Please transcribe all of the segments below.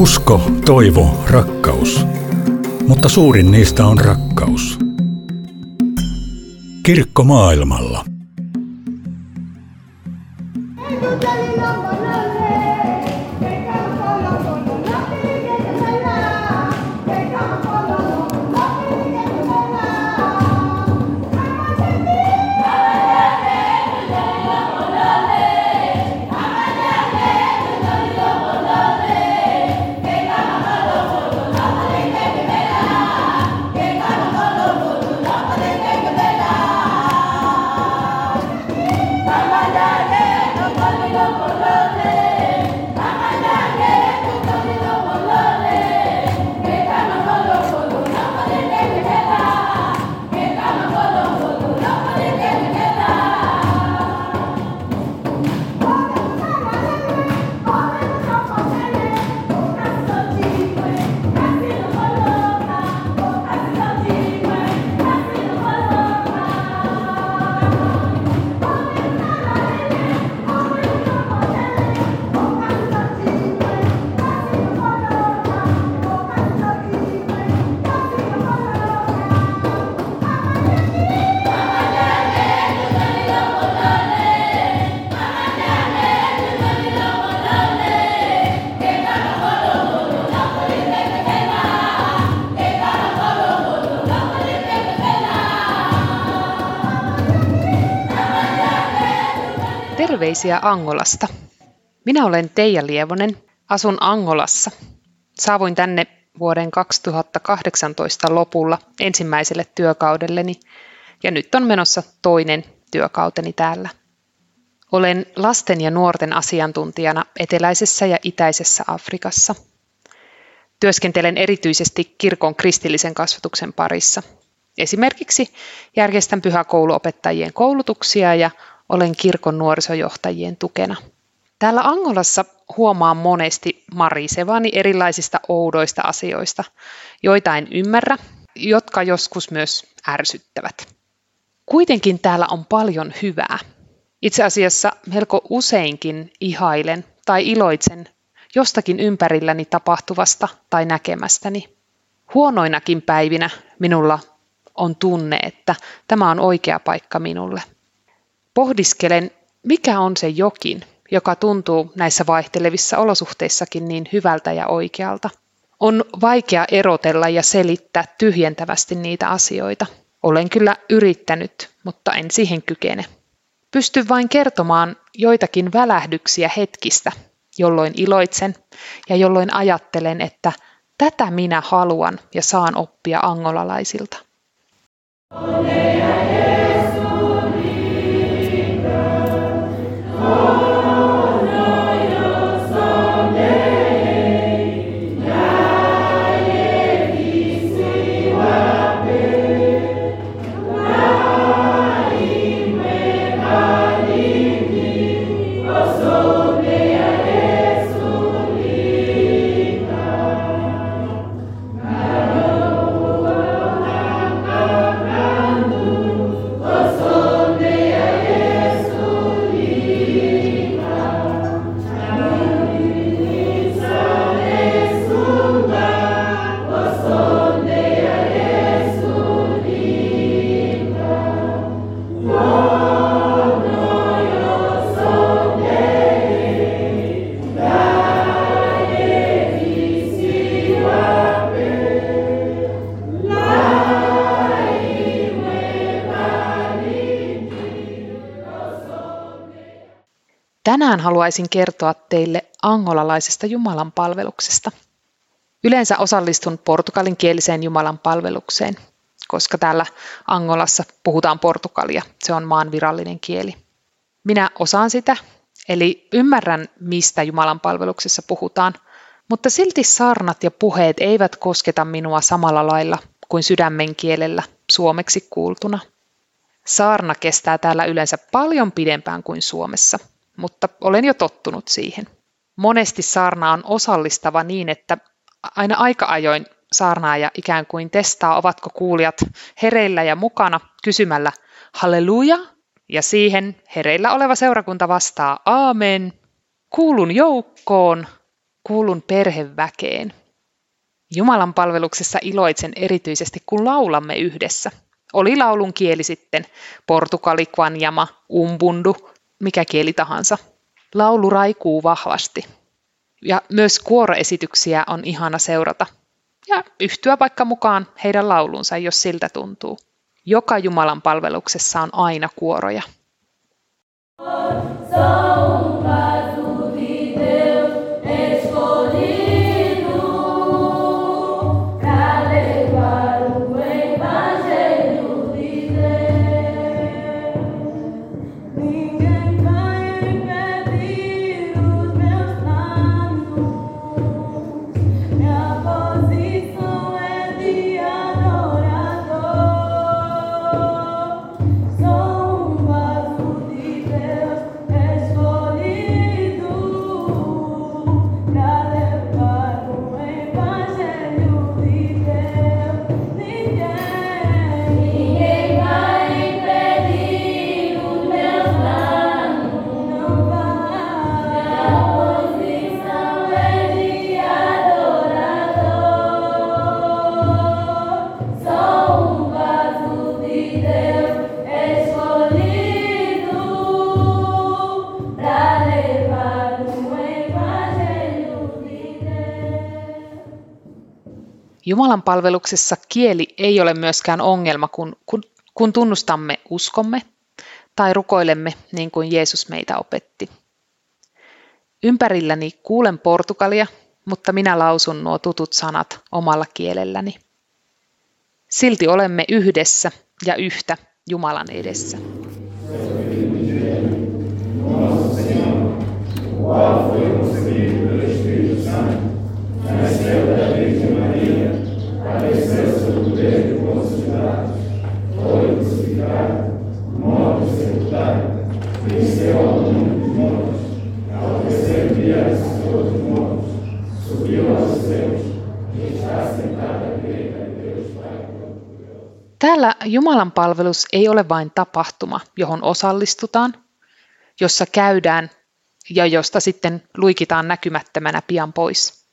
Usko, toivo, rakkaus. Mutta suurin niistä on rakkaus. Kirkko maailmalla. Terveisiä Angolasta. Minä olen Teija Lievonen, asun Angolassa. Saavuin tänne vuoden 2018 lopulla ensimmäiselle työkaudelleni ja nyt on menossa toinen työkauteni täällä. Olen lasten ja nuorten asiantuntijana eteläisessä ja itäisessä Afrikassa. Työskentelen erityisesti kirkon kristillisen kasvatuksen parissa. Esimerkiksi järjestän pyhäkouluopettajien koulutuksia ja olen kirkon nuorisojohtajien tukena. Täällä Angolassa huomaan monesti marisevani erilaisista oudoista asioista, joita en ymmärrä, jotka joskus myös ärsyttävät. Kuitenkin täällä on paljon hyvää. Itse asiassa melko useinkin ihailen tai iloitsen jostakin ympärilläni tapahtuvasta tai näkemästäni. Huonoinakin päivinä minulla on tunne, että tämä on oikea paikka minulle – Pohdiskelen, mikä on se jokin, joka tuntuu näissä vaihtelevissa olosuhteissakin niin hyvältä ja oikealta. On vaikea erotella ja selittää tyhjentävästi niitä asioita. Olen kyllä yrittänyt, mutta en siihen kykene. Pystyn vain kertomaan joitakin välähdyksiä hetkistä, jolloin iloitsen ja jolloin ajattelen, että tätä minä haluan ja saan oppia angolalaisilta. Onnea, haluaisin kertoa teille angolalaisesta Jumalan palveluksesta. Yleensä osallistun portugalinkieliseen Jumalan palvelukseen, koska täällä Angolassa puhutaan portugalia. Se on maan virallinen kieli. Minä osaan sitä, eli ymmärrän, mistä Jumalan palveluksessa puhutaan, mutta silti saarnat ja puheet eivät kosketa minua samalla lailla kuin sydämen kielellä suomeksi kuultuna. Saarna kestää täällä yleensä paljon pidempään kuin Suomessa – mutta olen jo tottunut siihen. Monesti saarna on osallistava niin, että aina aika ajoin saarnaaja ikään kuin testaa, ovatko kuulijat hereillä ja mukana kysymällä halleluja, ja siihen hereillä oleva seurakunta vastaa aamen, kuulun joukkoon, Kuulun perheväkeen. Jumalan palveluksessa iloitsen erityisesti, kun laulamme yhdessä. Oli laulun kieli sitten portugali, kvanjama, umbundu, mikä kieli tahansa. Laulu raikuu vahvasti. Ja myös kuoroesityksiä on ihana seurata. Ja yhtyä vaikka mukaan heidän laulunsa, jos siltä tuntuu. Joka Jumalan palveluksessa on aina kuoroja. Jumalan palveluksessa kieli ei ole myöskään ongelma, kun, kun, kun tunnustamme uskomme tai rukoilemme niin kuin Jeesus meitä opetti. Ympärilläni kuulen portugalia, mutta minä lausun nuo tutut sanat omalla kielelläni. Silti olemme yhdessä ja yhtä Jumalan edessä. Täällä Jumalan palvelus ei ole vain tapahtuma, johon osallistutaan, jossa käydään ja josta sitten luikitaan näkymättömänä pian pois.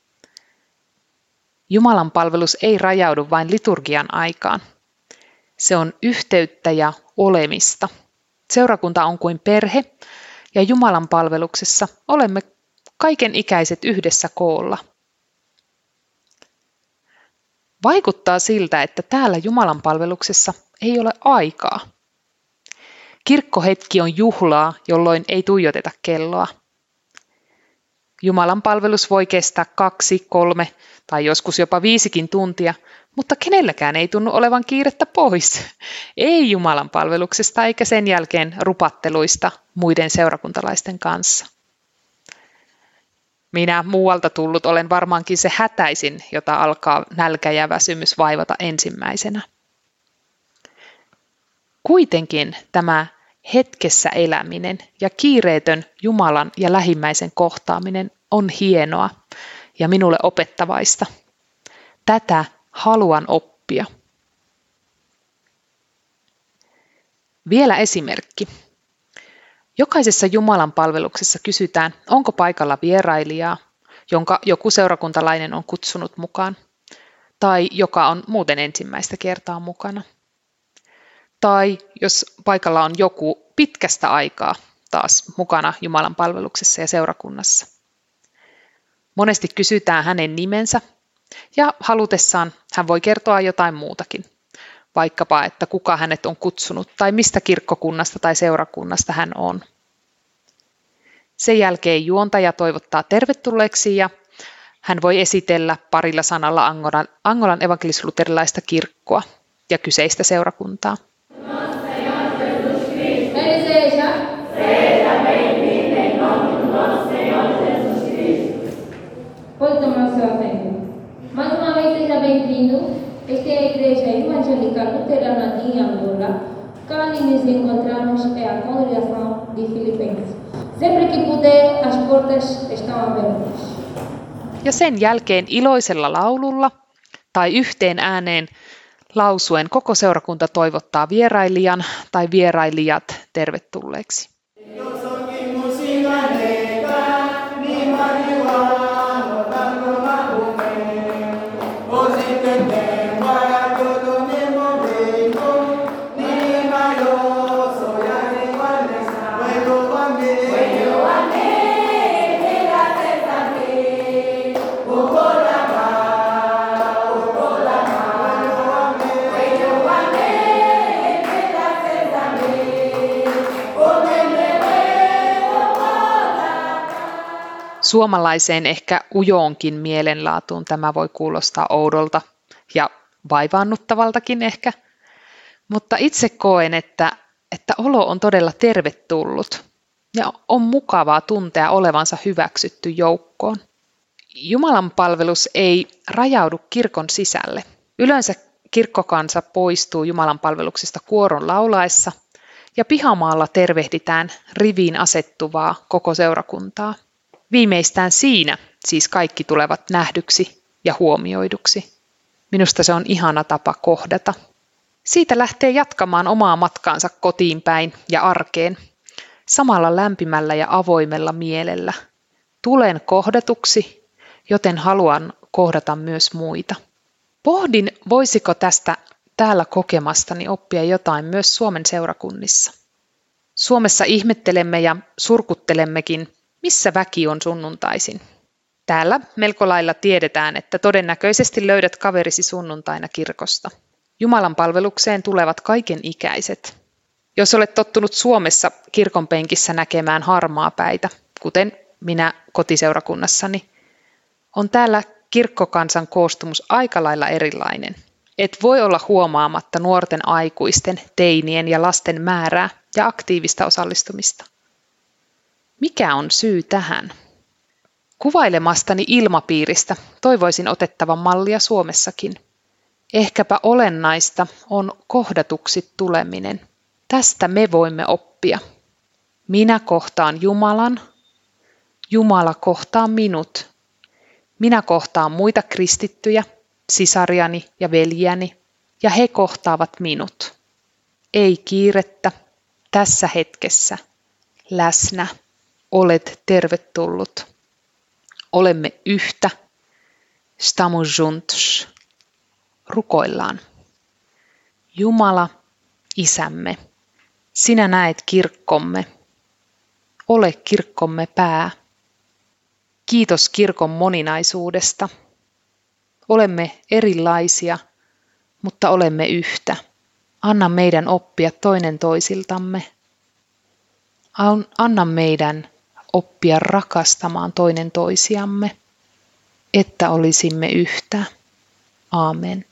Jumalan palvelus ei rajaudu vain liturgian aikaan. Se on yhteyttä ja olemista. Seurakunta on kuin perhe, ja Jumalan palveluksessa olemme kaiken ikäiset yhdessä koolla. Vaikuttaa siltä, että täällä Jumalan palveluksessa ei ole aikaa. Kirkkohetki on juhlaa, jolloin ei tuijoteta kelloa. Jumalan palvelus voi kestää kaksi, kolme tai joskus jopa viisikin tuntia, mutta kenelläkään ei tunnu olevan kiirettä pois. Ei Jumalan palveluksesta eikä sen jälkeen rupatteluista muiden seurakuntalaisten kanssa. Minä muualta tullut olen varmaankin se hätäisin, jota alkaa nälkä ja väsymys vaivata ensimmäisenä. Kuitenkin tämä hetkessä eläminen ja kiireetön Jumalan ja lähimmäisen kohtaaminen on hienoa ja minulle opettavaista. Tätä haluan oppia. Vielä esimerkki. Jokaisessa Jumalan palveluksessa kysytään, onko paikalla vierailijaa, jonka joku seurakuntalainen on kutsunut mukaan, tai joka on muuten ensimmäistä kertaa mukana. Tai jos paikalla on joku pitkästä aikaa taas mukana Jumalan palveluksessa ja seurakunnassa. Monesti kysytään hänen nimensä ja halutessaan hän voi kertoa jotain muutakin, vaikkapa, että kuka hänet on kutsunut tai mistä kirkkokunnasta tai seurakunnasta hän on. Sen jälkeen juontaja toivottaa tervetulleeksi ja hän voi esitellä parilla sanalla Angolan, Angolan evankelis-luterilaista kirkkoa ja kyseistä seurakuntaa. Esta é a Igreja Evangélica Luterana de Angola, onde nos encontramos é a congregação de Filipenses. Sempre que puder, as portas estão abertas. Ja sen jälkeen iloisella laululla tai yhteen ääneen lausuen koko seurakunta toivottaa vierailijan tai vierailijat tervetulleeksi. Jos Suomalaiseen ehkä ujoonkin mielenlaatuun tämä voi kuulostaa oudolta ja vaivaannuttavaltakin ehkä, mutta itse koen, että, että olo on todella tervetullut ja on mukavaa tuntea olevansa hyväksytty joukkoon. Jumalan palvelus ei rajaudu kirkon sisälle. Yleensä kirkkokansa poistuu Jumalan palveluksesta kuoron laulaessa ja pihamaalla tervehditään riviin asettuvaa koko seurakuntaa. Viimeistään siinä siis kaikki tulevat nähdyksi ja huomioiduksi. Minusta se on ihana tapa kohdata. Siitä lähtee jatkamaan omaa matkaansa kotiin päin ja arkeen, samalla lämpimällä ja avoimella mielellä. Tulen kohdatuksi, joten haluan kohdata myös muita. Pohdin, voisiko tästä täällä kokemastani oppia jotain myös Suomen seurakunnissa. Suomessa ihmettelemme ja surkuttelemmekin, missä väki on sunnuntaisin. Täällä melko lailla tiedetään, että todennäköisesti löydät kaverisi sunnuntaina kirkosta. Jumalan palvelukseen tulevat kaiken ikäiset. Jos olet tottunut Suomessa kirkon penkissä näkemään harmaa päitä, kuten minä kotiseurakunnassani, on täällä kirkkokansan koostumus aika lailla erilainen. Et voi olla huomaamatta nuorten aikuisten, teinien ja lasten määrää ja aktiivista osallistumista. Mikä on syy tähän? Kuvailemastani ilmapiiristä toivoisin otettavan mallia Suomessakin. Ehkäpä olennaista on kohdatuksi tuleminen. Tästä me voimme oppia. Minä kohtaan Jumalan, Jumala kohtaa minut. Minä kohtaan muita kristittyjä, sisariani ja veljiäni, ja he kohtaavat minut. Ei kiirettä, tässä hetkessä, läsnä, olet tervetullut. Olemme yhtä, stamos juntos. Rukoillaan. Jumala, Isämme, sinä näet kirkkomme. Ole kirkkomme pää. Kiitos kirkon moninaisuudesta. Olemme erilaisia, mutta olemme yhtä. Anna meidän oppia toinen toisiltamme. Anna meidän oppia rakastamaan toinen toisiamme, että olisimme yhtä. Aamen.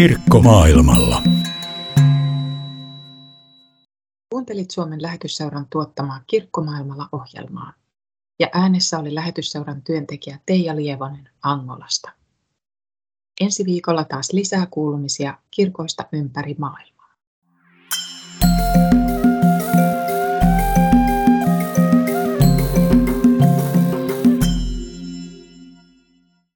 Kirkko maailmalla. Kuuntelit Suomen lähetysseuran tuottamaa Kirkkomaailmalla ohjelmaa. Ja äänessä oli lähetysseuran työntekijä Teija Lievonen Angolasta. Ensi viikolla taas lisää kuulumisia kirkoista ympäri maailmaa.